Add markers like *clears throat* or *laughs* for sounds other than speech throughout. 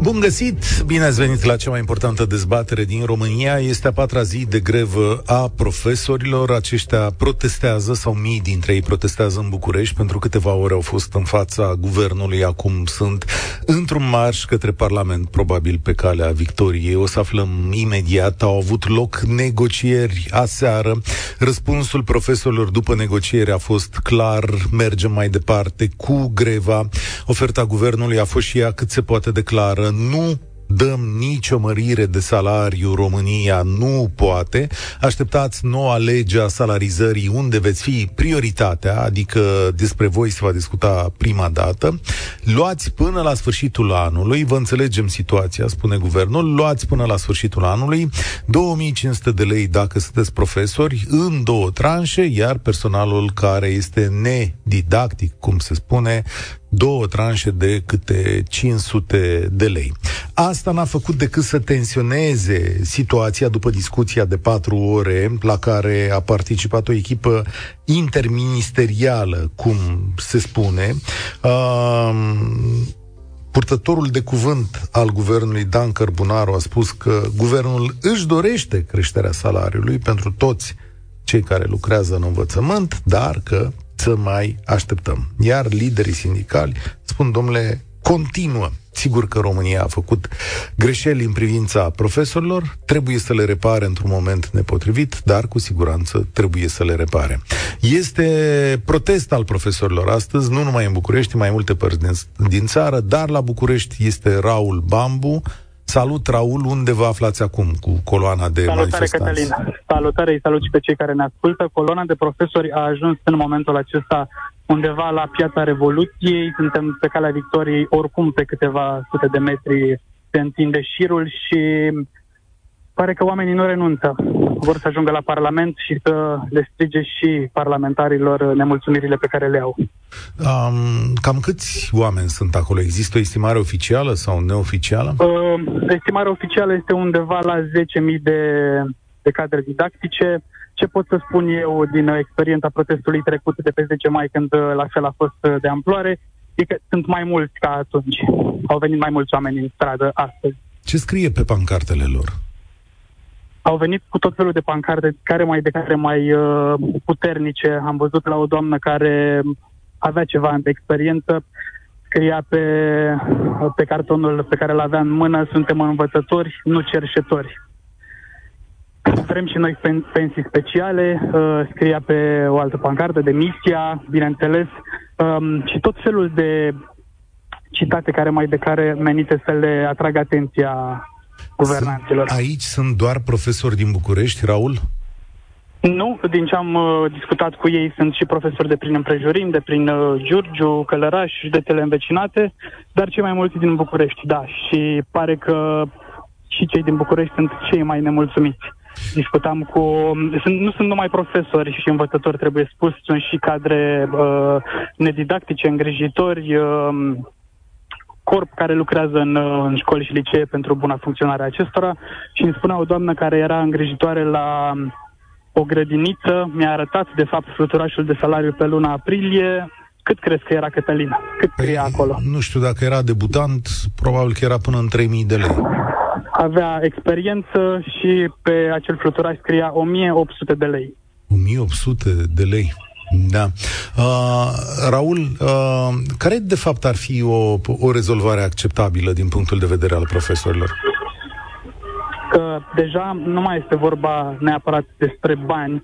Bun găsit! Bine ați venit la cea mai importantă dezbatere din România. Este a patra zi de grevă a profesorilor. Aceștia protestează, sau mii dintre ei protestează în București. Pentru câteva ore au fost în fața guvernului, acum sunt într-un marș către Parlament, probabil pe calea victoriei. O să aflăm imediat. Au avut loc negocieri aseară. Răspunsul profesorilor după negocieri a fost clar, mergem mai departe cu greva. Oferta guvernului a fost și ea cât se poate declară nu dăm nicio mărire de salariu, România nu poate. Așteptați noua lege a salarizării unde veți fi prioritatea, adică despre voi se va discuta prima dată. Luați până la sfârșitul anului, vă înțelegem situația, spune guvernul, luați până la sfârșitul anului 2500 de lei dacă sunteți profesori în două tranșe, iar personalul care este nedidactic, cum se spune, două tranșe de câte 500 de lei. Asta n-a făcut decât să tensioneze situația după discuția de patru ore la care a participat o echipă interministerială, cum se spune. Uh, Purtătorul de cuvânt al guvernului Dan Cărbunaru a spus că guvernul își dorește creșterea salariului pentru toți cei care lucrează în învățământ, dar că să mai așteptăm. Iar liderii sindicali spun, domnule, continuă. Sigur că România a făcut greșeli în privința profesorilor, trebuie să le repare într-un moment nepotrivit, dar cu siguranță trebuie să le repare. Este protest al profesorilor astăzi, nu numai în București, mai multe părți din, din țară, dar la București este Raul Bambu, Salut, Raul, unde vă aflați acum cu coloana de Salutare, manifestanți? Cătălin. Salutare, îi salut și pe cei care ne ascultă. Coloana de profesori a ajuns în momentul acesta undeva la Piața Revoluției. Suntem pe calea victoriei, oricum pe câteva sute de metri se întinde șirul și pare că oamenii nu renunță. Vor să ajungă la Parlament și să le strige și parlamentarilor nemulțumirile pe care le au. Um, cam câți oameni sunt acolo? Există o estimare oficială sau neoficială? Uh, estimarea oficială este undeva la 10.000 de, de cadre didactice. Ce pot să spun eu din experiența protestului trecut de pe 10 mai, când uh, la fel a fost uh, de amploare, e că sunt mai mulți ca atunci. Au venit mai mulți oameni în stradă astăzi. Ce scrie pe pancartele lor? Au venit cu tot felul de pancarte, care mai de care mai uh, puternice. Am văzut la o doamnă care avea ceva de experiență, scria pe, pe cartonul pe care îl avea în mână, suntem învățători, nu cerșetori. Vrem și noi pensii speciale, uh, scria pe o altă pancardă de misia, bineînțeles, um, și tot felul de citate care mai de care menite să le atragă atenția guvernanților. Aici sunt doar profesori din București, Raul? Nu, din ce am uh, discutat cu ei, sunt și profesori de prin împrejurim, de prin uh, Giurgiu, Călăraș, județele învecinate, dar cei mai mulți din București, da. Și pare că și cei din București sunt cei mai nemulțumiți. Discutam cu... Sunt, nu sunt numai profesori și învățători, trebuie spus, sunt și cadre uh, nedidactice, îngrijitori, uh, corp care lucrează în, uh, în școli și licee pentru buna funcționare a acestora și îmi spunea o doamnă care era îngrijitoare la o grădiniță, mi-a arătat, de fapt, fluturașul de salariu pe luna aprilie. Cât crezi că era Cătălina? Cât păi, scria acolo? Nu știu, dacă era debutant, probabil că era până în 3000 de lei. Avea experiență și pe acel fluturaș scria 1800 de lei. 1800 de lei. Da. Uh, Raul, uh, care de fapt ar fi o, o rezolvare acceptabilă din punctul de vedere al profesorilor? că deja nu mai este vorba neapărat despre bani.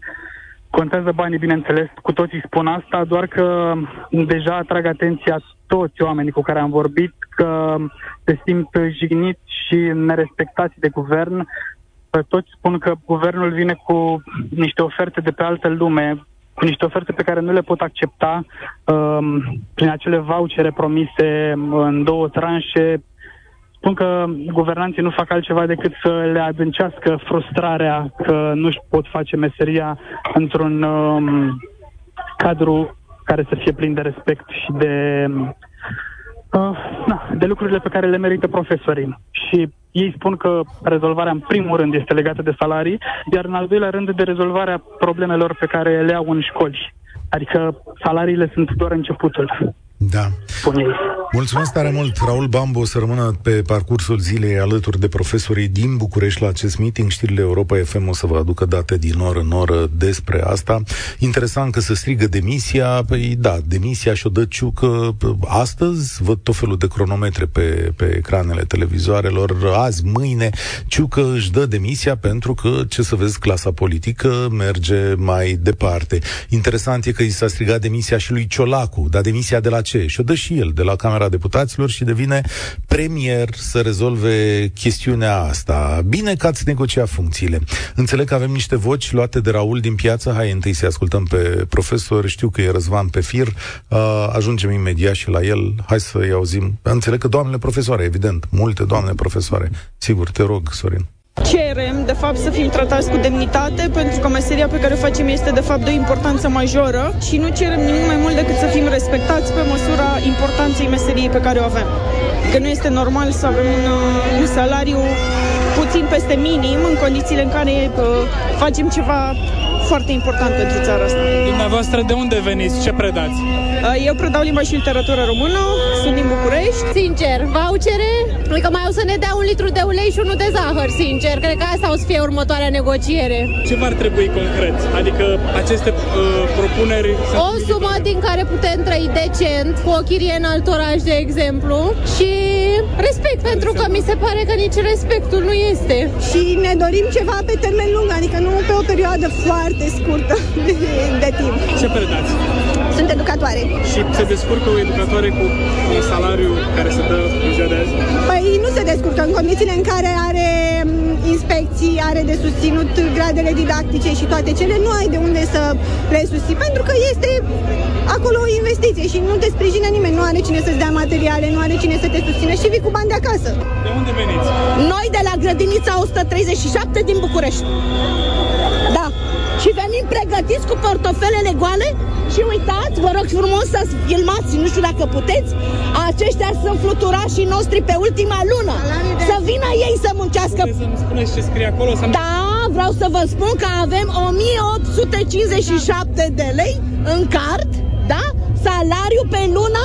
Contează banii, bineînțeles, cu toții spun asta, doar că deja atrag atenția toți oamenii cu care am vorbit că se simt jigniți și nerespectați de guvern. Toți spun că guvernul vine cu niște oferte de pe altă lume, cu niște oferte pe care nu le pot accepta um, prin acele vouchere promise în două tranșe spun că guvernanții nu fac altceva decât să le adâncească frustrarea că nu-și pot face meseria într-un um, cadru care să fie plin de respect și de, uh, na, de lucrurile pe care le merită profesorii. Și ei spun că rezolvarea în primul rând este legată de salarii, iar în al doilea rând de rezolvarea problemelor pe care le au în școli. Adică salariile sunt doar începutul. Da. Mulțumesc tare mult. Raul Bambu o să rămână pe parcursul zilei alături de profesorii din București la acest meeting. Știrile Europa FM o să vă aducă date din oră în oră despre asta. Interesant că se strigă demisia. Păi da, demisia și-o dă ciucă astăzi. Văd tot felul de cronometre pe, pe ecranele televizoarelor. Azi, mâine, ciucă își dă demisia pentru că, ce să vezi, clasa politică merge mai departe. Interesant e că i s-a strigat demisia și lui Ciolacu, dar demisia de la ce? Și o dă și el de la Camera Deputaților și devine premier să rezolve chestiunea asta. Bine că ați negociat funcțiile. Înțeleg că avem niște voci luate de Raul din piață. Hai întâi să ascultăm pe profesor. Știu că e Răzvan pe fir. Uh, ajungem imediat și la el. Hai să-i auzim. Înțeleg că doamnele profesoare, evident. Multe doamne profesoare. Sigur, te rog, Sorin. Cerem, de fapt, să fim tratați cu demnitate, pentru că meseria pe care o facem este, de fapt, de o importanță majoră și nu cerem nimic mai mult decât să fim respectați pe măsura importanței meseriei pe care o avem. Că nu este normal să avem un, uh, un salariu puțin peste minim în condițiile în care uh, facem ceva foarte important pentru țara asta. Dumneavoastră de unde veniți? Ce predați? Uh, eu predau limba și literatură română, sunt din București. Sincer, vouchere? Adică mai o să ne dea un litru de ulei și unul de zahăr, sincer. Cred că asta o să fie următoarea negociere. Ce v-ar trebui concret? Adică aceste uh, propuneri... O sumă din care putem trăi decent, cu o chirie în alt oraș, de exemplu, și respect, pentru că mi se pare că nici respectul nu este. Și ne dorim ceva pe termen lung, adică nu pe o perioadă foarte scurtă de, *laughs* de timp. Ce predați? Sunt educatoare. Și se descurcă o educatoare cu un salariu care se dă în ziua de azi? Păi nu se descurcă în condițiile în care are inspecții, are de susținut gradele didactice și toate cele, nu ai de unde să le susții, pentru că este acolo o investiție și nu te sprijină nimeni, nu are cine să-ți dea materiale, nu are cine să te susține și vii cu bani de acasă. De unde veniți? Noi de la grădinița 137 din București. Da. Și venim pregătiți cu portofelele goale și uitați, vă rog frumos să filmați, nu știu dacă puteți, aceștia sunt fluturașii noștri pe ultima lună. Să vină ei să muncească. Să nu spuneți ce scrie acolo? Să da, vreau să vă spun că avem 1857 de lei în card, da? Salariu pe lună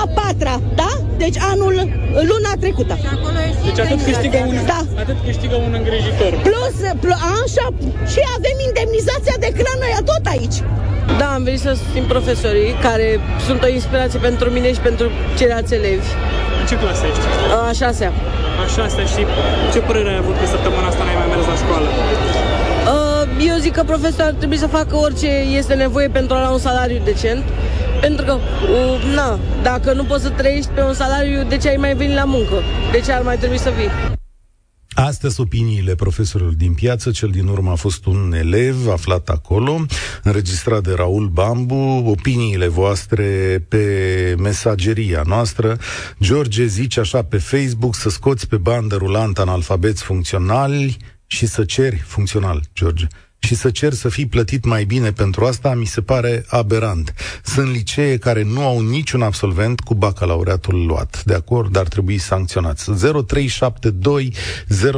a patra, da? Deci anul, luna trecută. Deci atât câștigă un, da. atât câștigă un îngrijitor. Plus, plus, așa, și avem indemnizația de hrană tot aici. Da, am venit să susțin profesorii care sunt o inspirație pentru mine și pentru ceilalți elevi. În ce clasă ești? A șasea. A șasea și ce părere ai avut că săptămâna asta n-ai mai mers la școală? Eu zic că profesorul ar trebui să facă orice este nevoie pentru a lua un salariu decent pentru că, uh, na, dacă nu poți să trăiești pe un salariu, de ce ai mai venit la muncă? De ce ar mai trebui să vii? Astea sunt opiniile profesorului din piață, cel din urmă a fost un elev aflat acolo, înregistrat de Raul Bambu, opiniile voastre pe mesageria noastră. George zice așa pe Facebook să scoți pe bandă rulantă analfabeți funcționali și să ceri funcțional, George și să cer să fii plătit mai bine pentru asta mi se pare aberant. Sunt licee care nu au niciun absolvent cu bacalaureatul luat. De acord, dar trebui sancționați. 0372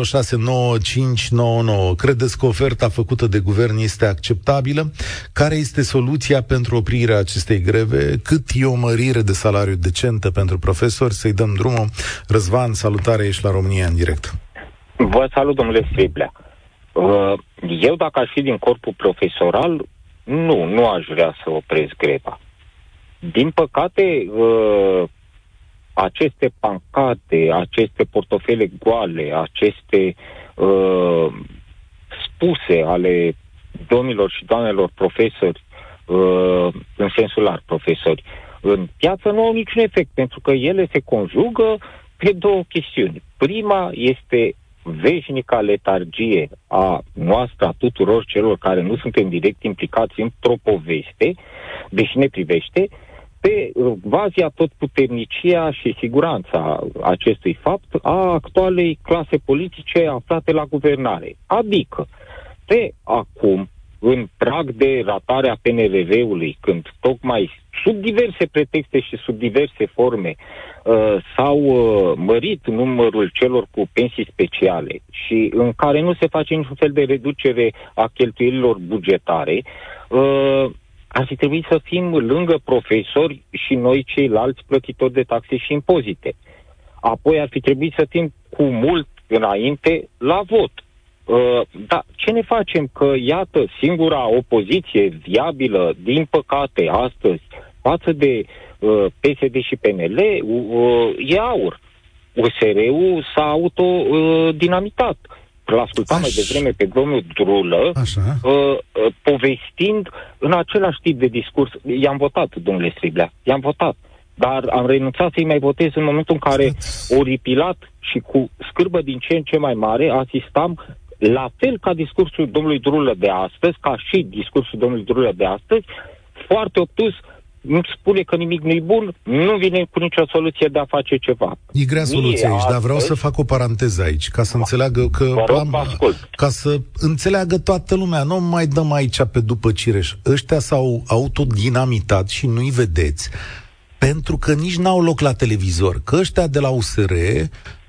069599. Credeți că oferta făcută de guvern este acceptabilă? Care este soluția pentru oprirea acestei greve? Cât e o mărire de salariu decentă pentru profesori? Să-i dăm drumul. Răzvan, salutare, ești la România în direct. Vă salut, domnule Striblea. Uh, eu, dacă aș fi din corpul profesoral, nu, nu aș vrea să opresc greva. Din păcate, uh, aceste pancate, aceste portofele goale, aceste uh, spuse ale domnilor și doamnelor profesori, în sensul larg profesori, în piață nu au niciun efect, pentru că ele se conjugă pe două chestiuni. Prima este veșnica letargie a noastră, a tuturor celor care nu suntem direct implicați într-o poveste, deși ne privește, pe vazia tot puternicia și siguranța acestui fapt a actualei clase politice aflate la guvernare. Adică, pe acum, în prag de ratare a PNRR-ului, când tocmai sub diverse pretexte și sub diverse forme uh, s-au uh, mărit numărul celor cu pensii speciale și în care nu se face niciun fel de reducere a cheltuielilor bugetare, uh, ar fi trebuit să fim lângă profesori și noi ceilalți plătitori de taxe și impozite. Apoi ar fi trebuit să fim cu mult înainte la vot. Uh, da, ce ne facem? Că, iată, singura opoziție viabilă, din păcate, astăzi, față de uh, PSD și PNL, uh, e aur. USR-ul s-a autodinamitat. Uh, L-ascultam mai devreme pe domnul Drulă, uh, uh, povestind în același tip de discurs. I-am votat, domnule Striblea, i-am votat. Dar am renunțat să-i mai votez în momentul în care, oripilat și cu scârbă din ce în ce mai mare, asistam la fel ca discursul domnului Drulă de astăzi, ca și discursul domnului Drulă de astăzi, foarte obtus, nu spune că nimic nu-i bun, nu vine cu nicio soluție de a face ceva. E grea soluția aici, dar vreau să fac o paranteză aici, ca să înțeleagă că... Rog, am, ca să înțeleagă toată lumea, nu mai dăm aici pe după cireș. Ăștia s-au autodinamitat și nu-i vedeți, pentru că nici n-au loc la televizor. Că ăștia de la USR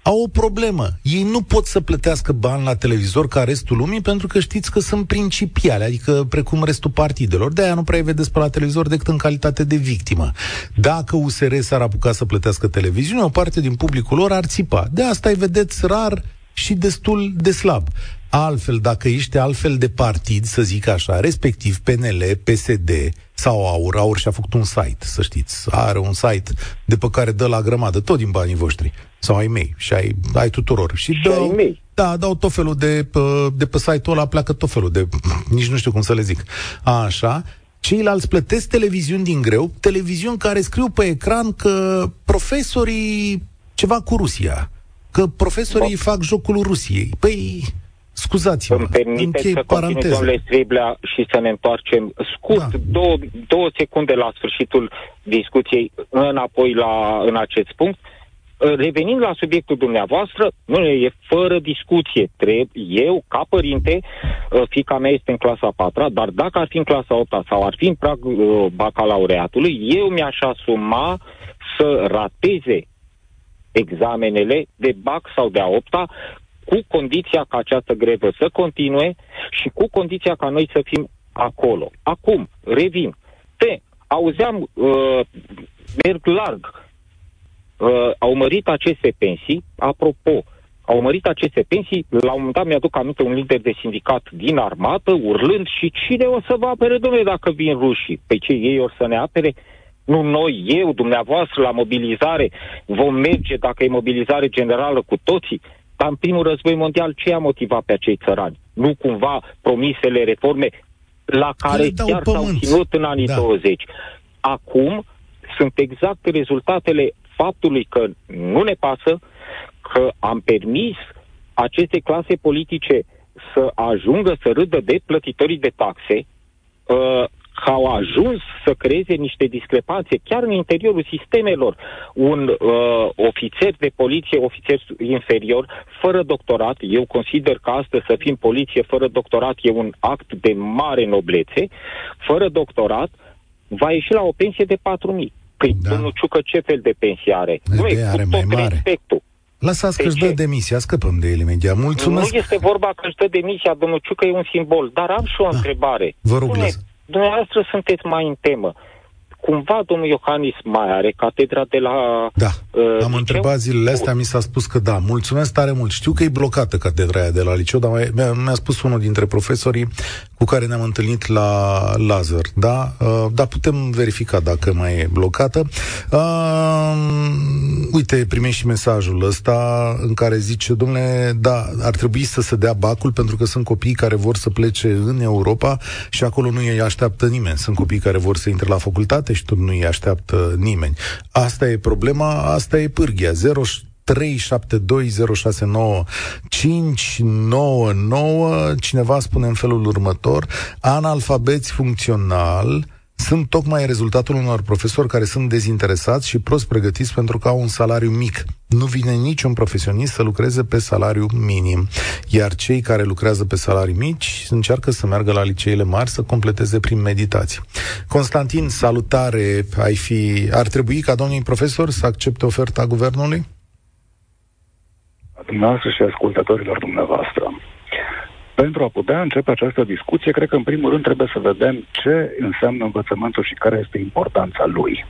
au o problemă. Ei nu pot să plătească bani la televizor ca restul lumii pentru că știți că sunt principiale, adică precum restul partidelor. De-aia nu prea vedeți pe la televizor decât în calitate de victimă. Dacă USR s-ar apuca să plătească televiziune, o parte din publicul lor ar țipa. De asta îi vedeți rar și destul de slab. Altfel, dacă ești altfel de partid, să zic așa, respectiv PNL, PSD sau AUR, AUR și-a făcut un site, să știți, are un site de pe care dă la grămadă, tot din banii voștri, sau ai mei, și ai, ai tuturor. Și, și dau, ai mei. Da, dau tot felul de, de pe site-ul ăla, pleacă tot felul de, *laughs* nici nu știu cum să le zic. A, așa, ceilalți plătesc televiziuni din greu, televiziuni care scriu pe ecran că profesorii ceva cu Rusia, că profesorii Bă. fac jocul Rusiei. Păi, Scuzați-mă, Îmi permiteți să continui, domnule Striblea, și să ne întoarcem scurt, da. două, două secunde la sfârșitul discuției înapoi la, în acest punct. Revenind la subiectul dumneavoastră, nu e fără discuție. Trebuie, eu, ca părinte, uh, fica mea este în clasa 4 dar dacă ar fi în clasa 8 sau ar fi în prag uh, bacalaureatului, eu mi-aș asuma să rateze examenele de BAC sau de a 8 cu condiția ca această grevă să continue și cu condiția ca noi să fim acolo. Acum, revin. Te, auzeam, uh, merg larg, uh, au mărit aceste pensii, apropo, au mărit aceste pensii, la un moment dat mi-aduc aminte un lider de sindicat din armată, urlând și cine o să vă apere, domnule, dacă vin rușii? Pe ce ei or să ne apere? Nu noi, eu, dumneavoastră, la mobilizare, vom merge, dacă e mobilizare generală, cu toții. Dar în primul război mondial ce a motivat pe acei țărani? Nu cumva promisele reforme la care chiar s-au ținut în anii da. 20. Acum sunt exact rezultatele faptului că nu ne pasă, că am permis aceste clase politice să ajungă să râdă de plătitorii de taxe, uh, au ajuns să creeze niște discrepanțe chiar în interiorul sistemelor. Un uh, ofițer de poliție, ofițer inferior, fără doctorat, eu consider că astăzi să fim poliție fără doctorat e un act de mare noblețe, fără doctorat, va ieși la o pensie de 4.000. Păi, da. domnul Ciucă, ce fel de pensie are? De nu e, are cu tot mai mare. respectul. Lăsați că-și dă demisia, scăpăm de el imediat. Mulțumesc. Nu este vorba că își dă demisia, domnul Ciucă e un simbol, dar am și o da. întrebare. Vă rog, Spune, dumneavoastră sunteți mai în temă. Cumva domnul Iohannis mai are catedra de la... Da, uh, am liceu? întrebat zilele astea, mi s-a spus că da. Mulțumesc tare mult. Știu că e blocată catedra aia de la liceu, dar mi-a, mi-a spus unul dintre profesorii cu care ne-am întâlnit la Lazar, da? Uh, dar putem verifica dacă mai e blocată. Uh, uite, primești și mesajul ăsta în care zice, domnule, da, ar trebui să se dea bacul pentru că sunt copii care vor să plece în Europa și acolo nu îi așteaptă nimeni. Sunt copii care vor să intre la facultate și tot nu îi așteaptă nimeni. Asta e problema, asta e pârghia. 0 0372069599. Cineva spune în felul următor, analfabeți funcțional sunt tocmai rezultatul unor profesori care sunt dezinteresați și prost pregătiți pentru că au un salariu mic. Nu vine niciun profesionist să lucreze pe salariu minim, iar cei care lucrează pe salarii mici încearcă să meargă la liceele mari să completeze prin meditații. Constantin, salutare, ai fi, ar trebui ca domnii profesori să accepte oferta guvernului? Dumneavoastră și ascultătorilor dumneavoastră. Pentru a putea începe această discuție, cred că în primul rând trebuie să vedem ce înseamnă învățământul și care este importanța lui.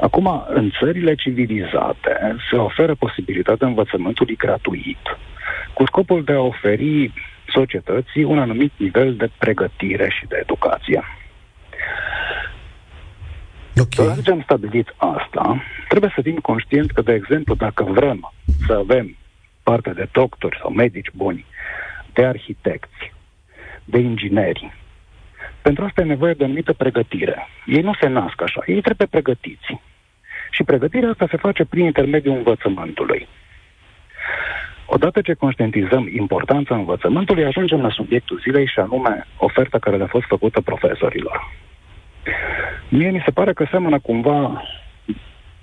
Acum, în țările civilizate se oferă posibilitatea învățământului gratuit, cu scopul de a oferi societății un anumit nivel de pregătire și de educație. Okay. Dacă am stabilit asta, trebuie să fim conștienți că, de exemplu, dacă vrem să avem parte de doctori sau medici buni, de arhitecți, de ingineri. Pentru asta e nevoie de o anumită pregătire. Ei nu se nasc așa, ei trebuie pregătiți. Și pregătirea asta se face prin intermediul învățământului. Odată ce conștientizăm importanța învățământului, ajungem la subiectul zilei și anume oferta care le-a fost făcută profesorilor. Mie mi se pare că seamănă cumva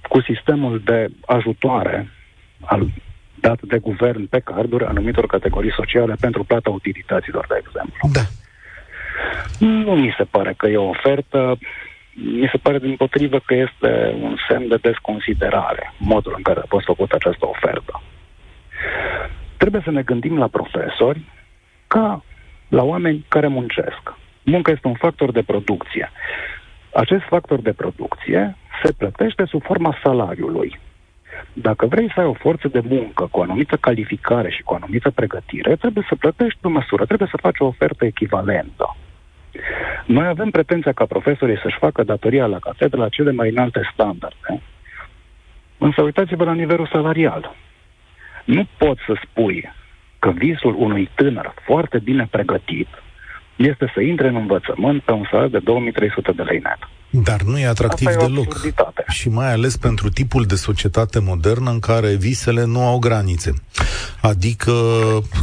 cu sistemul de ajutoare al dat de guvern pe carduri anumitor categorii sociale pentru plata utilităților, de exemplu. Da. Nu mi se pare că e o ofertă, mi se pare din potrivă că este un semn de desconsiderare modul în care a fost făcută această ofertă. Trebuie să ne gândim la profesori ca la oameni care muncesc. Munca este un factor de producție. Acest factor de producție se plătește sub forma salariului. Dacă vrei să ai o forță de muncă cu o anumită calificare și cu o anumită pregătire, trebuie să plătești pe măsură, trebuie să faci o ofertă echivalentă. Noi avem pretenția ca profesorii să-și facă datoria la catedră la cele mai înalte standarde, însă uitați-vă la nivelul salarial. Nu poți să spui că visul unui tânăr foarte bine pregătit este să intre în învățământ pe un salariu de 2300 de lei net. Dar nu e atractiv Asta deloc. E și mai ales pentru tipul de societate modernă în care visele nu au granițe. Adică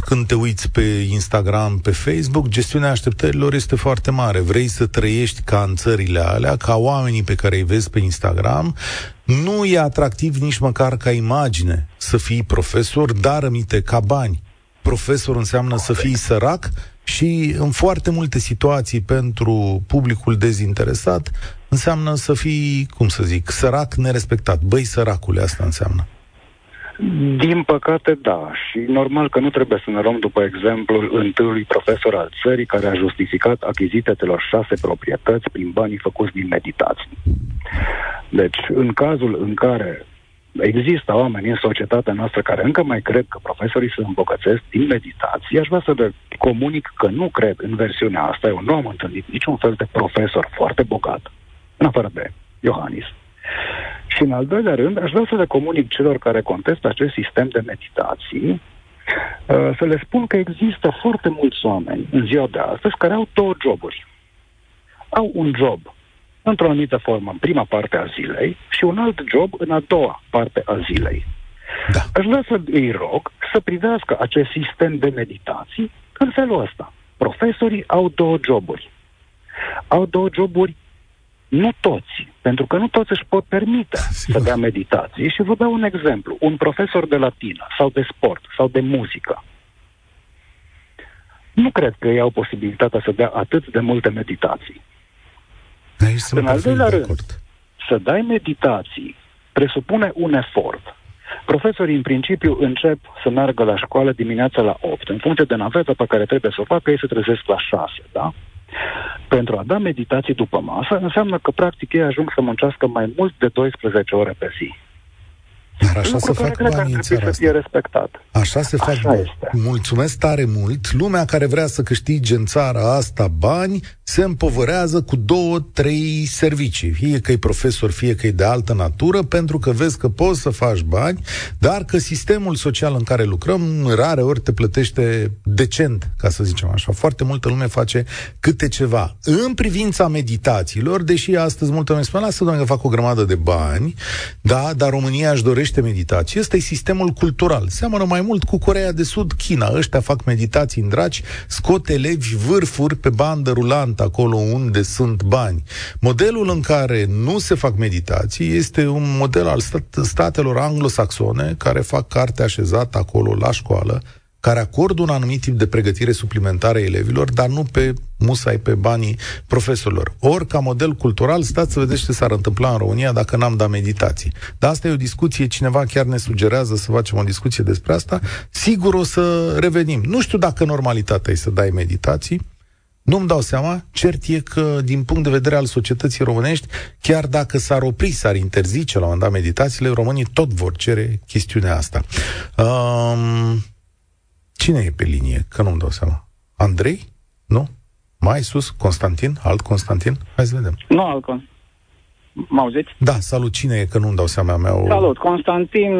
când te uiți pe Instagram, pe Facebook, gestiunea așteptărilor este foarte mare. Vrei să trăiești ca în țările alea, ca oamenii pe care îi vezi pe Instagram, nu e atractiv nici măcar ca imagine să fii profesor, dar rămite ca bani. Profesor înseamnă să fii sărac și în foarte multe situații pentru publicul dezinteresat înseamnă să fii, cum să zic, sărac nerespectat. Băi, săracule, asta înseamnă. Din păcate, da. Și normal că nu trebuie să ne luăm după exemplul întâiului profesor al țării care a justificat achiziția celor șase proprietăți prin banii făcuți din meditații. Deci, în cazul în care există oameni în societatea noastră care încă mai cred că profesorii se îmbogățesc din meditație, aș vrea să le comunic că nu cred în versiunea asta. Eu nu am întâlnit niciun fel de profesor foarte bogat, în afară de Iohannis. Și în al doilea rând, aș vrea să le comunic celor care contestă acest sistem de meditații, uh, să le spun că există foarte mulți oameni în ziua de astăzi care au două joburi. Au un job într-o anumită formă în prima parte a zilei și un alt job în a doua parte a zilei. Da. Aș vrea să îi rog să privească acest sistem de meditații în felul ăsta. Profesorii au două joburi. Au două joburi nu toți, pentru că nu toți își pot permite Sigur. să dea meditații și vă dau un exemplu. Un profesor de latină sau de sport sau de muzică nu cred că ei au posibilitatea să dea atât de multe meditații. Aici în al doilea de rând, să dai meditații presupune un efort. Profesorii, în principiu, încep să meargă la școală dimineața la 8. În funcție de naveta pe care trebuie să o facă, ei se trezesc la 6, da? Pentru a da meditații după masă, înseamnă că, practic, ei ajung să muncească mai mult de 12 ore pe zi. Dar așa se fac banii în țara asta. respectat. Așa se fac așa este. Mulțumesc tare mult. Lumea care vrea să câștige în țara asta bani se împovărează cu două, trei servicii. Fie că e profesor, fie că e de altă natură, pentru că vezi că poți să faci bani, dar că sistemul social în care lucrăm rare ori te plătește decent, ca să zicem așa. Foarte multă lume face câte ceva. În privința meditațiilor, deși astăzi multă lume spune, lasă, doamne, că fac o grămadă de bani, da, dar România își dorește dorește meditație. Ăsta e sistemul cultural. Seamănă mai mult cu Corea de Sud, China. Ăștia fac meditații în draci, scot elevi vârfuri pe bandă rulantă important acolo unde sunt bani. Modelul în care nu se fac meditații este un model al stat- statelor anglosaxone care fac carte așezată acolo la școală, care acordă un anumit tip de pregătire suplimentară elevilor, dar nu pe musai pe banii profesorilor. Ori, ca model cultural, stați să vedeți ce s-ar întâmpla în România dacă n-am dat meditații. Dar asta e o discuție, cineva chiar ne sugerează să facem o discuție despre asta. Sigur o să revenim. Nu știu dacă normalitatea e să dai meditații, nu-mi dau seama, cert e că, din punct de vedere al societății românești, chiar dacă s-ar opri, s-ar interzice la un moment dat meditațiile, românii tot vor cere chestiunea asta. Um, Cine e pe linie? Că nu-mi dau seama. Andrei? Nu? Mai sus? Constantin? Alt Constantin? Hai să vedem. Nu alt Constantin. Mă auziți? Da, salut. Cine e? Că nu-mi dau seama mea. O... Salut. Constantin,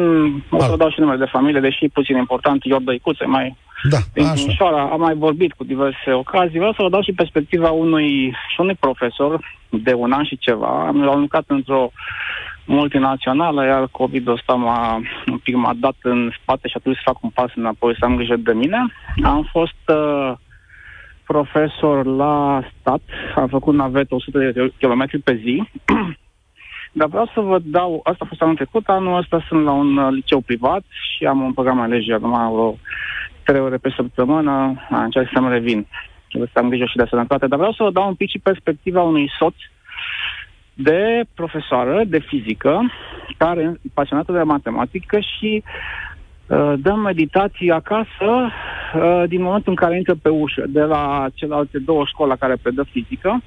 o să dau și numele de familie, deși puțin important, Iordă Icuțe, mai da, din Timișoara, am mai vorbit cu diverse ocazii. Vreau să vă dau și perspectiva unui, și unui profesor de un an și ceva. Am lucrat într-o multinațională, iar COVID-ul ăsta m-a, un pic m-a dat în spate și atunci să fac un pas înapoi, să am grijă de mine. Am fost uh, profesor la stat, am făcut navetă 100 de km pe zi, *clears throat* dar vreau să vă dau, asta a fost anul trecut, anul ăsta sunt la un uh, liceu privat și am un program al legii, acum vreo trei ore pe săptămână, încerc să-mi revin. Trebuie să am grijă și de sănătate, dar vreau să vă dau un pic și perspectiva unui soț de profesoară de fizică, care e pasionată de matematică și uh, dă meditații acasă uh, din momentul în care intră pe ușă, de la celelalte două școli la care predă fizică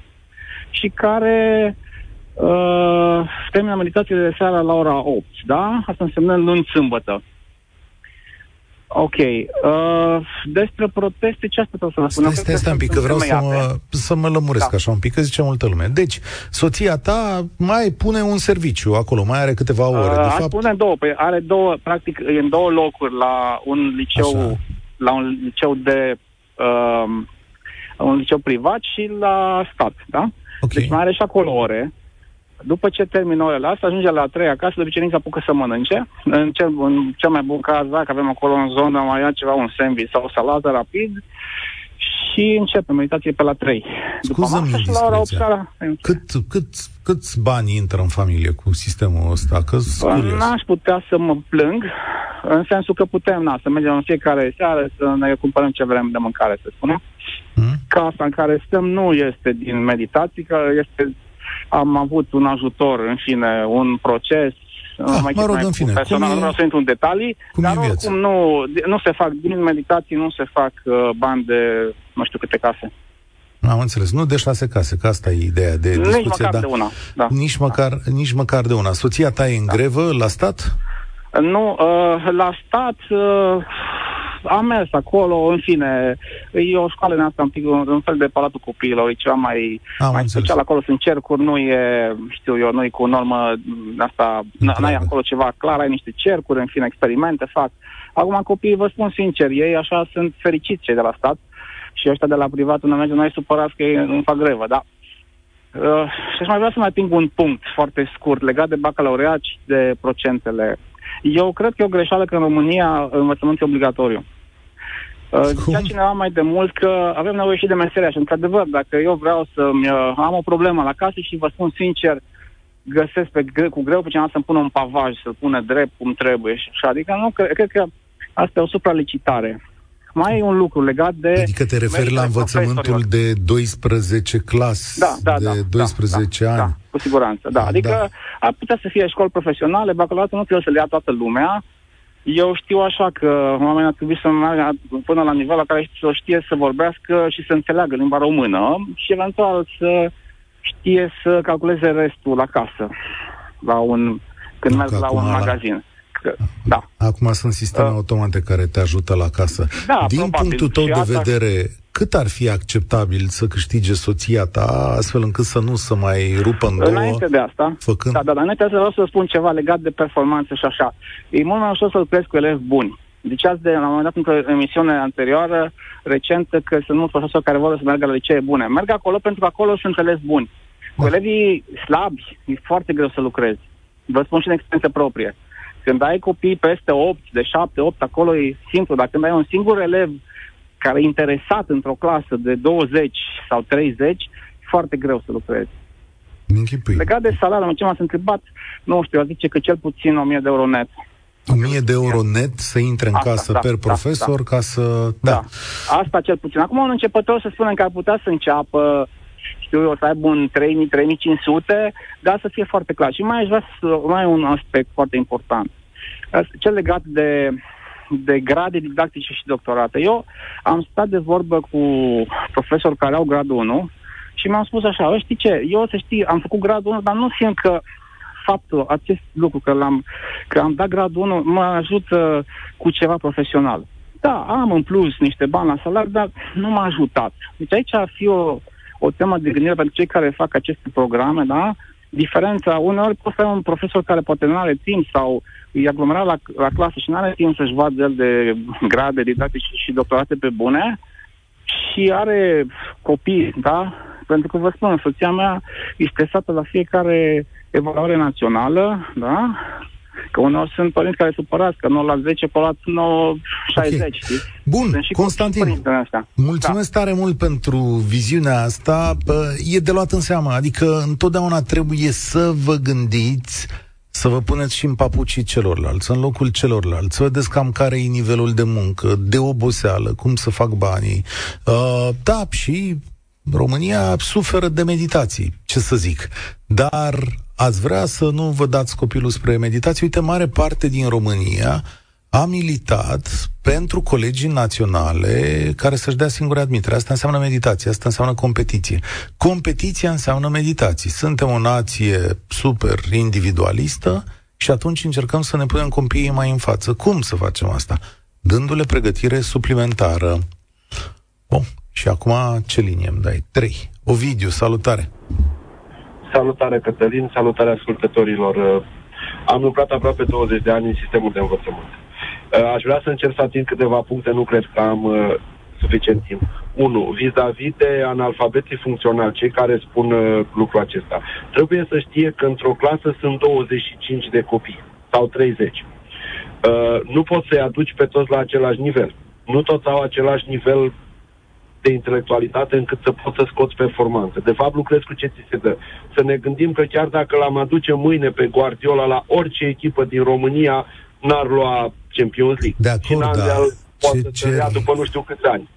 și care uh, termină meditațiile de seara la ora 8, da? Asta înseamnă luni sâmbătă. Ok. Uh, despre proteste, ce asta să vă spun? Stai, stai un pic, că vreau să mă, să mă lămuresc da. așa un pic, că zice multă lume. Deci, soția ta mai pune un serviciu acolo, mai are câteva ore. Uh, de fapt... pune două, păi are două, practic, în două locuri la un liceu, așa. la un liceu de uh, un liceu privat și la stat, da? Okay. Deci mai are și acolo ore. După ce termină orele astea, ajunge la trei acasă, de obicei nici apucă să mănânce. În cel, în cel mai bun caz, dacă avem acolo în zonă, mai ia ceva, un sandwich sau o salată rapid și începe meditație pe la 3. Scuză-mi și la ora 8 seara. Cât, cât, câți bani intră în familie cu sistemul ăsta? Că N-aș putea să mă plâng, în sensul că putem na, să mergem în fiecare seară să ne cumpărăm ce vrem de mâncare, să spunem. Hmm? Casa în care stăm nu este din meditații, că este am avut un ajutor, în fine, un proces, Ah, mai mă rog, în fine. Personal, nu vreau să intru în detalii, cum dar oricum nu, nu se fac, din meditații nu se fac uh, bani de nu știu câte case. Am înțeles. Nu de șase case, că asta e ideea de discuție. Nici măcar da. de una. Da. Nici, măcar, nici măcar de una. Soția ta e în da. grevă la stat? Nu, uh, la stat uh, am mers acolo, în fine, e o școală în asta, un, pic, un, un fel de palatul copiilor, e ceva mai, am mai special, acolo sunt cercuri, nu e, știu eu, nu e cu o normă asta, n-ai acolo ceva clar, ai niște cercuri, în fine, experimente fac. Acum copiii, vă spun sincer, ei așa sunt fericiți cei de la stat și ăștia de la privat, unde merge, noi supărați că ei nu fac grevă, da. Uh, și aș mai vrea să mai ating un punct foarte scurt legat de bacalaureat și de procentele. Eu cred că e o greșeală că în România învățământul e obligatoriu. Uh, zicea cineva mai de mult că avem nevoie și de meseria și într-adevăr, dacă eu vreau să uh, am o problemă la casă și vă spun sincer, găsesc pe, cu greu pe cineva să-mi pună un pavaj, să-l pună drept cum trebuie și așa. Adică nu, cred, cred că asta e o supralicitare. Mai e un lucru legat de... Adică te referi la învățământul de 12 clas, da, da, de da, 12 da, ani. Da, cu siguranță, da. Adică da. ar putea să fie școli profesionale, bacalaureatul nu trebuie să le ia toată lumea, eu știu așa că oamenii ar trebui să meargă până la nivel la care să știe să vorbească și să înțeleagă limba română și eventual să știe să calculeze restul la casă, la un, când merg la un magazin. Că, da. Acum sunt sisteme uh, automate care te ajută la casă. Da, Din probabil. punctul tău și de asta... vedere, cât ar fi acceptabil să câștige soția ta, astfel încât să nu să mai rupă în două? Înainte de asta, făcând... da, da, dar înainte să vreau să spun ceva legat de performanță și așa. E mult mai ușor să lucrezi cu elevi buni. Deci azi, de, la un moment dat, într-o emisiune anterioară, recentă, că sunt mulți profesori care vor să meargă la licee bune. Merg acolo pentru că acolo sunt elevi buni. Cu da. elevii slabi, e foarte greu să lucrezi. Vă spun și în experiență proprie. Când ai copii peste 8, de 7, 8, acolo e simplu. Dar când ai un singur elev care e interesat într-o clasă de 20 sau 30, e foarte greu să lucrezi. Închipui. Legat de salariu, ce m-ați întrebat, nu știu, a zice că cel puțin 1000 de euro net. 1000 de euro net să intre în Asta, casă da, per da, profesor da. ca să... Da. Asta cel puțin. Acum un începător să spunem că ar putea să înceapă știu eu, să aibă un 3000, 3500, dar să fie foarte clar. Și mai aș vrea să, mai e un aspect foarte important. Cel legat de, de grade didactice și doctorate. Eu am stat de vorbă cu profesori care au gradul 1 și mi-am spus așa, "Bă, știi ce, eu să știi, am făcut gradul 1, dar nu simt că faptul, acest lucru, că, l-am, că am dat gradul 1, mă ajută cu ceva profesional. Da, am în plus niște bani la salariu, dar nu m-a ajutat. Deci aici ar fi o, o temă de gândire pentru cei care fac aceste programe, da? Diferența, uneori poți să ai un profesor care poate nu are timp sau e aglomerat la, la clasă și nu are timp să-și vadă el de grade didactice și doctorate pe bune și are copii, da? Pentru că vă spun, soția mea e stresată la fiecare evaluare națională, da? Că uneori sunt părinți care supărați, că nu la 10, pe la 9, 60, okay. știi? Bun, Sunt și Constantin, părinți din ăștia. Mulțumesc da. tare mult pentru viziunea asta. Bă, E de luat în seamă, adică întotdeauna trebuie să vă gândiți să vă puneți și în papucii celorlalți, în locul celorlalți, să vedeți cam care e nivelul de muncă, de oboseală, cum să fac banii. Uh, da, și România suferă de meditații, ce să zic. Dar ați vrea să nu vă dați copilul spre meditații? Uite, mare parte din România a militat pentru colegii naționale care să-și dea singure admitere. Asta înseamnă meditație, asta înseamnă competiție. Competiția înseamnă meditații. Suntem o nație super individualistă și atunci încercăm să ne punem copiii mai în față. Cum să facem asta? Dându-le pregătire suplimentară. Bun, și acum ce linie îmi dai? 3. Ovidiu, salutare! Salutare, Cătălin, salutare ascultătorilor. Uh, Am lucrat aproape 20 de ani în sistemul de învățământ. Uh, Aș vrea să încerc să ating câteva puncte, nu cred că am uh, suficient timp. 1. Vis-a-vis de analfabeții funcționali, cei care spun uh, lucrul acesta. Trebuie să știe că într-o clasă sunt 25 de copii sau 30. Uh, nu poți să-i aduci pe toți la același nivel. Nu toți au același nivel de intelectualitate încât să poți să scoți performanță. De fapt, lucrezi cu ce ți se dă. Să ne gândim că chiar dacă l-am aduce mâine pe Guardiola la orice echipă din România, n-ar lua Champions League. De acord, și n-ar da. de-al poate Ce să ia cer- după nu știu câți ani.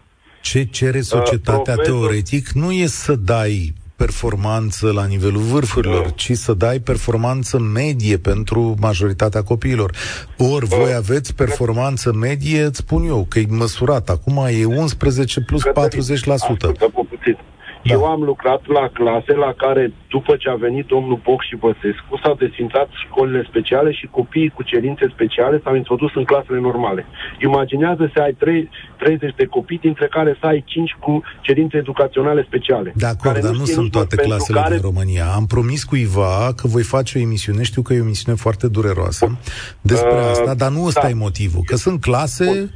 Ce cere societatea Uh, profesor- teoretic nu e să dai performanță la nivelul vârfurilor, ci să dai performanță medie pentru majoritatea copiilor. Ori voi aveți performanță medie, îți spun eu, că e măsurat. Acum e 11 plus 40%. Ascultă-mă puțin. Da. Eu am lucrat la clase la care, după ce a venit domnul Boc și Băsescu, s-au desfințat școlile speciale și copiii cu cerințe speciale s-au introdus în clasele normale. Imaginează să ai trei- 30 de copii, dintre care să ai 5 cu cerințe educaționale speciale. De acord, care dar nu știe sunt nici toate pentru clasele care din România. Am promis cuiva că voi face o emisiune, știu că e o emisiune foarte dureroasă despre Uh, asta, dar nu ăsta da. e motivul. Că sunt clase uh,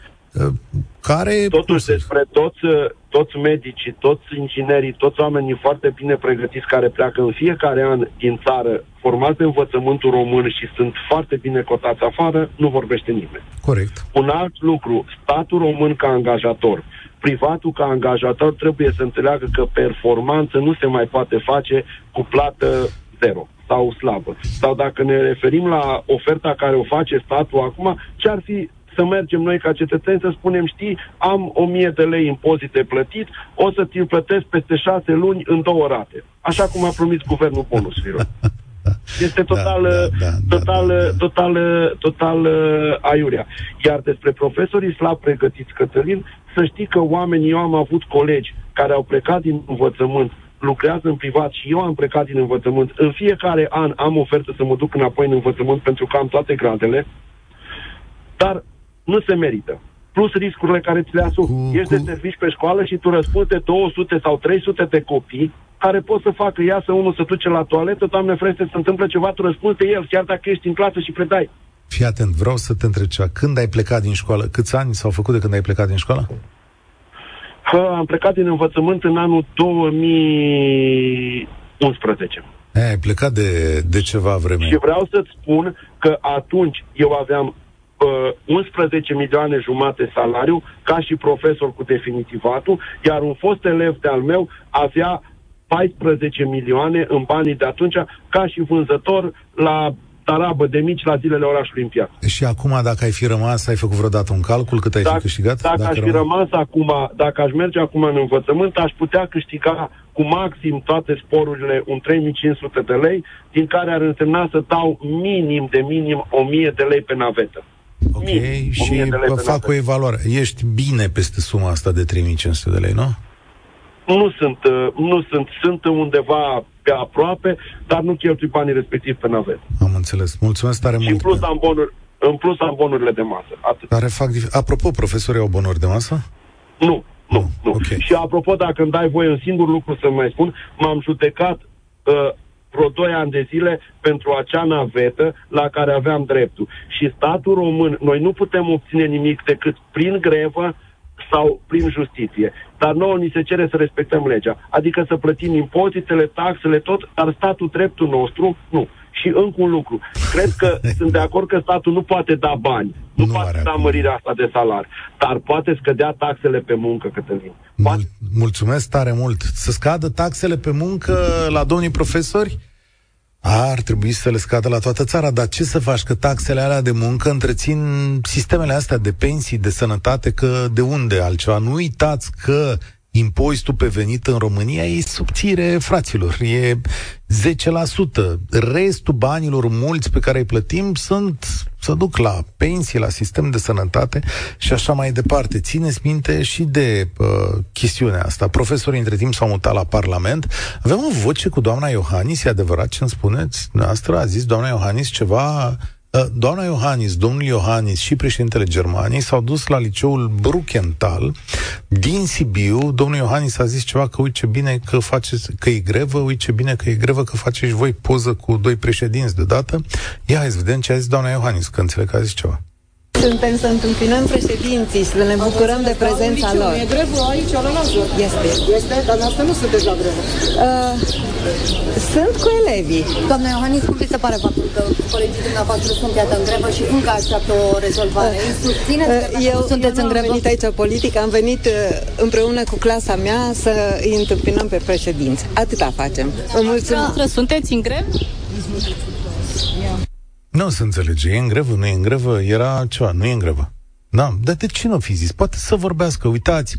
care... Totuși, despre toți, uh, toți medicii, toți inginerii, toți oamenii foarte bine pregătiți care pleacă în fiecare an din țară, formați de învățământul român și sunt foarte bine cotați afară, nu vorbește nimeni. Corect. Un alt lucru, statul român ca angajator, privatul ca angajator trebuie să înțeleagă că performanță nu se mai poate face cu plată zero sau slabă. Sau dacă ne referim la oferta care o face statul acum, ce ar fi să mergem noi ca cetățeni să spunem, știi, am 1000 de lei impozite plătit, o să ți-l plătesc peste șase luni în două rate. Așa cum a promis guvernul bonusurilor. *laughs* Este total, Da, da, da, total, total, total uh, aiurea. Iar despre profesorii slab pregătiți, Cătălin, să știi că oamenii, eu am avut colegi care au plecat din învățământ, lucrează în privat și eu am plecat din învățământ. În fiecare an am ofertă să mă duc înapoi în învățământ pentru că am toate gradele, dar nu se merită. Plus riscurile care ți le asumi. Cu- Ești de cu- servici pe școală și tu răspunzi de 200 sau 300 de copii care pot să facă, iasă unul să duce la toaletă, doamne freste, se întâmplă ceva, tu răspunzi de el, chiar dacă ești în clasă și predai. Fii atent, vreau să te întreb ceva. Când ai plecat din școală? Câți ani s-au făcut de când ai plecat din școală? Că am plecat din învățământ în anul 2011. E, ai plecat de, de ceva vreme. Și vreau să-ți spun că atunci eu aveam uh, 11 milioane jumate salariu ca și profesor cu definitivatul, iar un fost elev de-al meu avea 14 milioane în banii de atunci ca și vânzător la tarabă de mici la zilele orașului în piață. Și acum, dacă ai fi rămas, ai făcut vreodată un calcul cât ai dacă, fi câștigat? Dacă, dacă aș fi rămas acum, dacă aș merge acum în învățământ, aș putea câștiga cu maxim toate sporurile un 3500 de lei, din care ar însemna să dau minim de minim 1000 de lei pe navetă. Ok, minim, și fac o evaluare. Ești bine peste suma asta de 3500 de lei, nu? Nu sunt, uh, nu sunt, sunt undeva pe aproape, dar nu cheltui banii respectiv pe navet. Am înțeles. Mulțumesc tare și mult. în plus, am bonuri, în plus am bonurile de masă. Atât. Care fac dif- Apropo, profesorii au bonuri de masă? Nu, nu, nu. Okay. Și apropo, dacă îmi dai voie un singur lucru să mai spun, m-am judecat uh, vreo 2 ani de zile pentru acea navetă la care aveam dreptul. Și statul român, noi nu putem obține nimic decât prin grevă sau prin justiție. Dar nouă ni se cere să respectăm legea. Adică să plătim impozitele, taxele, tot, dar statul dreptul nostru, nu. Și încă un lucru. Cred că *laughs* sunt de acord că statul nu poate da bani. Nu, nu poate da mărirea asta de salari. Dar poate scădea taxele pe muncă, Cătălin. Poate... Mulțumesc tare mult. Să scadă taxele pe muncă la domnii profesori? Ar trebui să le scadă la toată țara, dar ce să faci că taxele alea de muncă întrețin sistemele astea de pensii, de sănătate, că de unde altceva? Nu uitați că impozitul pe venit în România e subțire, fraților, e 10%. Restul banilor mulți pe care îi plătim sunt, să duc la pensii, la sistem de sănătate și așa mai departe. Țineți minte și de uh, chestiunea asta. Profesorii între timp s-au mutat la Parlament. Avem o voce cu doamna Iohannis, e adevărat ce îmi spuneți? Noastră a zis doamna Iohannis ceva Uh, doamna Iohannis, domnul Iohannis și președintele Germaniei s-au dus la liceul Bruckenthal din Sibiu. Domnul Iohannis a zis ceva că uite ce bine că faceți, că e grevă, uite ce bine că e grevă, că faceți voi poză cu doi președinți deodată. Ia hai să vedem ce a zis doamna Iohannis, că înțeleg că a zis ceva. Suntem să întâmpinăm președinții, să ne bucurăm de prezența lor. E grevă aici, la Lazar. Este. Este, dar asta nu sunteți la grevă. Uh, sunt cu elevii. Doamna Iohannis, cum vi se pare faptul că colegii dumneavoastră sunt iată în grevă și încă așteaptă o rezolvare? Uh, Susțineți uh, eu, sunteți eu în grevă? am venit aici politic, am venit uh, împreună cu clasa mea să îi întâmpinăm pe președinți. Atâta facem. Vă mulțumesc. Sunteți în grevă? Nu se înțelege. E în grevă, nu e în grevă? Era ceva, nu e în grevă. Da, dar de ce nu fi zis? Poate să vorbească. Uitați,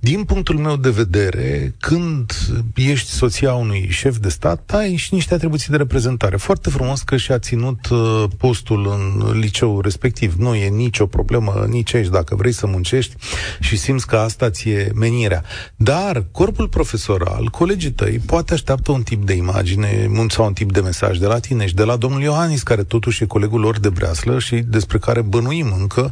din punctul meu de vedere, când ești soția unui șef de stat, ai și niște atribuții de reprezentare. Foarte frumos că și-a ținut uh, postul în liceu respectiv. Nu e nicio problemă nici aici dacă vrei să muncești și simți că asta ți-e menirea. Dar corpul profesoral, colegii tăi, poate așteaptă un tip de imagine sau un tip de mesaj de la tine și de la domnul Iohannis, care totuși e colegul lor de breaslă și despre care bănuim încă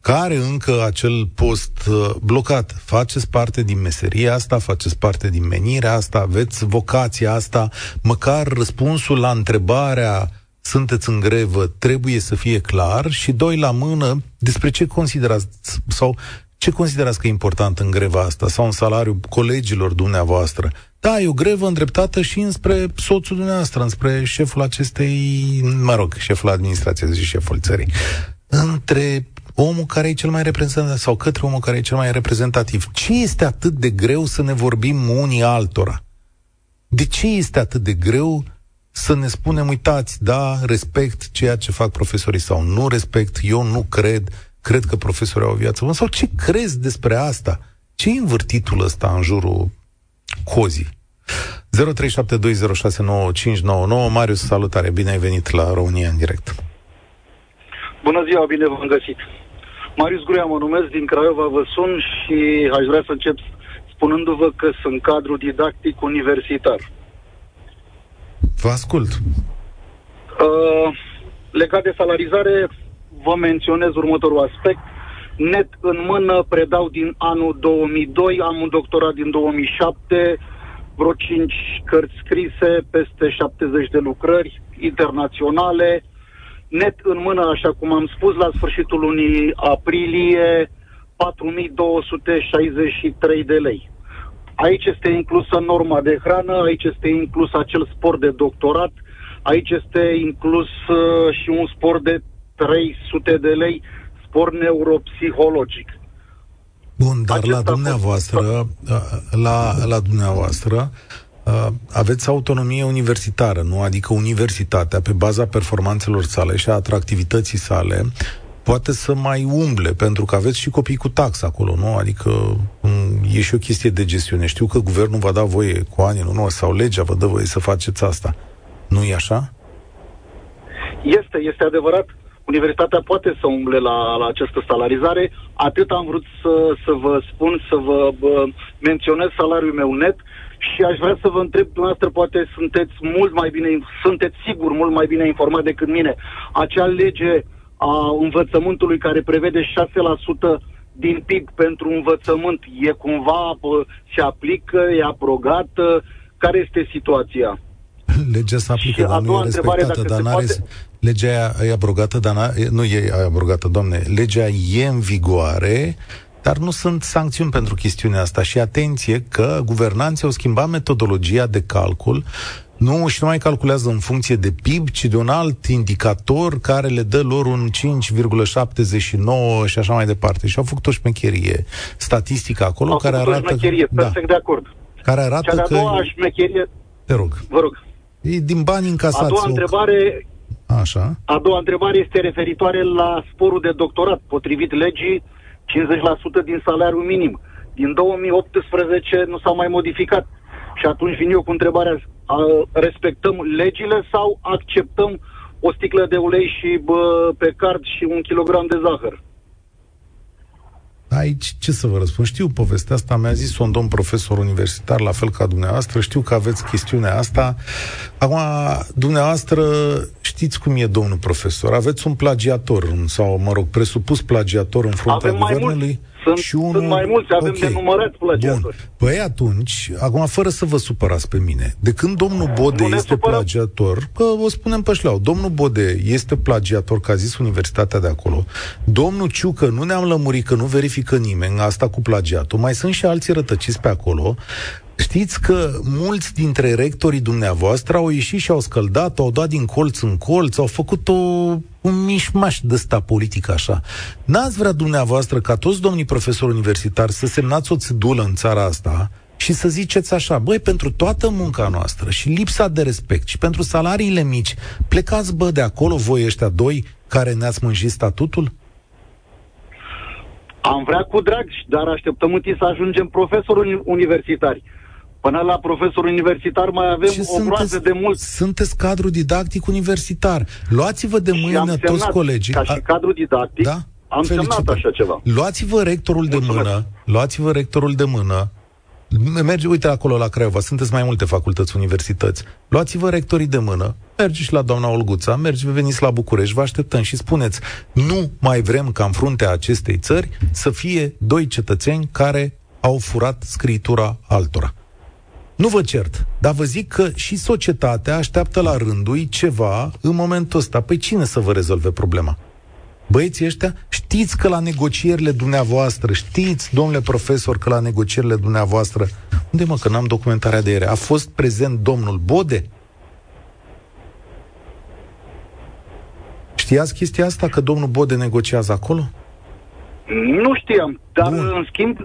că are încă acel post uh, blocat. Faceți parte din meseria asta, faceți parte din menirea asta, aveți vocația asta, măcar răspunsul la întrebarea sunteți în grevă trebuie să fie clar și doi la mână despre ce considerați sau ce considerați că e important în greva asta sau în salariul colegilor dumneavoastră? Da, e o grevă îndreptată și înspre soțul dumneavoastră, înspre șeful acestei, mă rog, șeful administrației și șeful țării. Între omul care e cel mai reprezentativ sau către omul care e cel mai reprezentativ. Ce este atât de greu să ne vorbim unii altora? De ce este atât de greu să ne spunem, uitați, da, respect ceea ce fac profesorii sau nu respect, eu nu cred, cred că profesorii au o viață bună. Sau ce crezi despre asta? Ce e învârtitul ăsta în jurul cozii? 0372069599 Marius, salutare, bine ai venit la România în direct. Bună ziua, bine v-am găsit. Marius Gruia mă numesc, din Craiova vă sun și aș vrea să încep spunându-vă că sunt cadru didactic universitar. Vă ascult. Uh, legat de salarizare, vă menționez următorul aspect. Net în mână predau din anul 2002, am un doctorat din 2007, vreo 5 cărți scrise, peste 70 de lucrări internaționale, net în mână, așa cum am spus, la sfârșitul lunii aprilie, 4263 de lei. Aici este inclusă norma de hrană, aici este inclus acel spor de doctorat, aici este inclus uh, și un spor de 300 de lei suport neuropsihologic. Bun, dar Acesta la dumneavoastră, la, la dumneavoastră, aveți autonomie universitară, nu? Adică universitatea, pe baza performanțelor sale și a atractivității sale, poate să mai umble, pentru că aveți și copii cu tax acolo, nu? Adică e și o chestie de gestiune. Știu că guvernul va da voie cu ani în urmă, sau legea vă dă voie să faceți asta. Nu e așa? Este, este adevărat. Universitatea poate să umble la, la această salarizare. Atât am vrut să, să vă spun, să vă bă, menționez salariul meu net și aș vrea să vă întreb, dumneavoastră poate sunteți mult mai bine, sunteți sigur mult mai bine informat decât mine. Acea lege a învățământului care prevede 6% din PIB pentru învățământ e cumva se aplică, e aprobată? Care este situația? *laughs* Legea se aplică, dar nu e respectată, dar n-are... Poate... Legea e abrogată, dar nu e abrogată, doamne. Legea e în vigoare, dar nu sunt sancțiuni pentru chestiunea asta. Și atenție că guvernanții au schimbat metodologia de calcul nu, și nu mai calculează în funcție de PIB, ci de un alt indicator care le dă lor un 5,79 și așa mai departe. Și au făcut o șmecherie statistică acolo au care arată... O șmecherie, da, perfect de acord. Care arată Cea de-a că... doua șmecherie... Te rog. Vă rog. E din bani încasați. A doua întrebare... Așa. A doua întrebare este referitoare la sporul de doctorat. Potrivit legii, 50% din salariul minim. Din 2018 nu s-a mai modificat. Și atunci vin eu cu întrebarea, respectăm legile sau acceptăm o sticlă de ulei și bă, pe card și un kilogram de zahăr? Aici, ce să vă răspund? Știu povestea asta, mi-a zis un domn profesor universitar, la fel ca dumneavoastră, știu că aveți chestiunea asta. Acum, dumneavoastră, știți cum e domnul profesor, aveți un plagiator, sau, mă rog, presupus plagiator în fruntea Avem guvernului. Mai mult sunt, și unul... sunt mai mulți, avem okay. de numărat plagiatori. Bun. Păi atunci, acum fără să vă supărați pe mine, de când domnul Bode nu este supărăm. plagiator, că o spunem pe șleau, domnul Bode este plagiator, că a zis universitatea de acolo, domnul Ciucă nu ne-am lămurit că nu verifică nimeni asta cu plagiatul, mai sunt și alții rătăciți pe acolo, Știți că mulți dintre rectorii dumneavoastră au ieșit și au scăldat, au dat din colț în colț, au făcut o, un mișmaș de sta politică așa. N-ați vrea dumneavoastră ca toți domnii profesori universitari să semnați o țidulă în țara asta și să ziceți așa, băi, pentru toată munca noastră și lipsa de respect și pentru salariile mici, plecați, bă, de acolo voi ăștia doi care ne-ați mânjit statutul? Am vrea cu drag, dar așteptăm întâi să ajungem profesori universitari. Până la profesor universitar mai avem Ce o groază de mult. Sunteți cadru didactic universitar. Luați-vă de mână toți colegii. Ca și cadru didactic, da? am Felicitări. semnat așa ceva. Luați-vă rectorul Mulțumesc. de mână, luați-vă rectorul de mână, Merge, uite acolo la Craiova, sunteți mai multe facultăți, universități. Luați-vă rectorii de mână, mergeți la doamna Olguța, mergeți, veniți la București, vă așteptăm și spuneți, nu mai vrem ca în fruntea acestei țări să fie doi cetățeni care au furat scritura altora. Nu vă cert, dar vă zic că și societatea așteaptă la rândul ceva în momentul ăsta. Păi cine să vă rezolve problema? Băieții ăștia, știți că la negocierile dumneavoastră, știți, domnule profesor, că la negocierile dumneavoastră, unde mă, că n-am documentarea de ieri, a fost prezent domnul Bode? Știați chestia asta, că domnul Bode negociază acolo? Nu știam, dar Bun. în schimb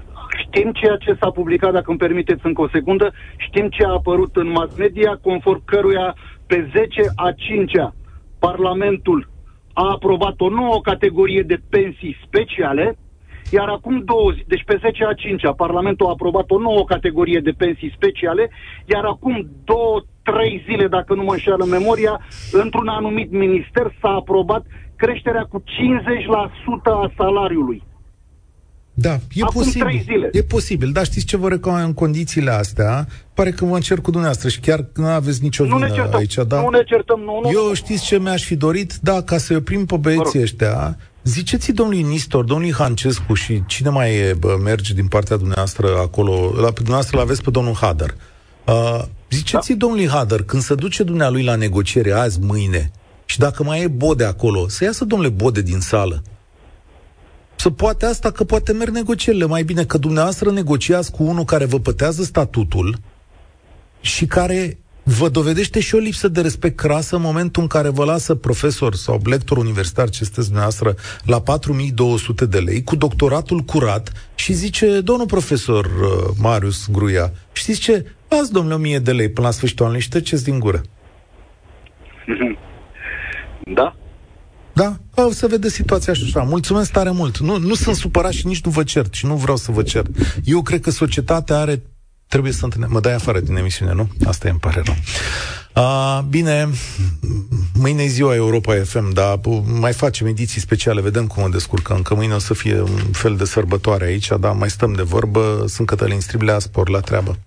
Știm ceea ce s-a publicat, dacă îmi permiteți încă o secundă, știm ce a apărut în mass media, conform căruia pe 10 a 5-a Parlamentul a aprobat o nouă categorie de pensii speciale, iar acum două zi, deci pe 10 a 5-a, Parlamentul a aprobat o nouă categorie de pensii speciale, iar acum două, trei zile, dacă nu mă înșeală memoria, într-un anumit minister s-a aprobat creșterea cu 50% a salariului. Da, e Acum posibil. Zile. E posibil, dar știți ce vă recomand în condițiile astea? Pare că vă încerc cu dumneavoastră și chiar nu aveți nicio vină nu ne certăm, aici, da? Nu ne certăm, nu, nu. Eu știți ce mi-aș fi dorit? Da, ca să-i oprim pe băieții ăștia, Ziceți domnului Nistor, domnului Hancescu și cine mai e, bă, merge din partea dumneavoastră acolo, la, dumneavoastră l-aveți pe domnul Hader. Uh, ziceți da. domnului Hader, când se duce dumnealui la negociere azi, mâine, și dacă mai e Bode acolo, să iasă domnule Bode din sală să poate asta, că poate merg negocierile mai bine, că dumneavoastră negociați cu unul care vă pătează statutul și care vă dovedește și o lipsă de respect crasă în momentul în care vă lasă profesor sau lector universitar ce sunteți dumneavoastră la 4200 de lei cu doctoratul curat și zice, domnul profesor uh, Marius Gruia, știți ce? Azi, domnule, 1000 de lei până la sfârșitul anului și treceți din gură. Da? Da? O să vede situația așa. Mulțumesc tare mult. Nu, nu sunt supărat și nici nu vă cer și nu vreau să vă cer. Eu cred că societatea are trebuie să întâlnim. Mă dai afară din emisiune, nu? Asta e, îmi pare rău. A, bine, mâine e ziua Europa FM, dar mai facem ediții speciale, vedem cum o descurcăm, că mâine o să fie un fel de sărbătoare aici, dar mai stăm de vorbă, sunt Cătălin Striblea, spor la treabă.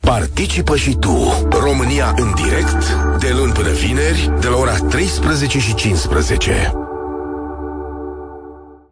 Participă și tu, România în direct, de luni până vineri, de la ora 13 și 15.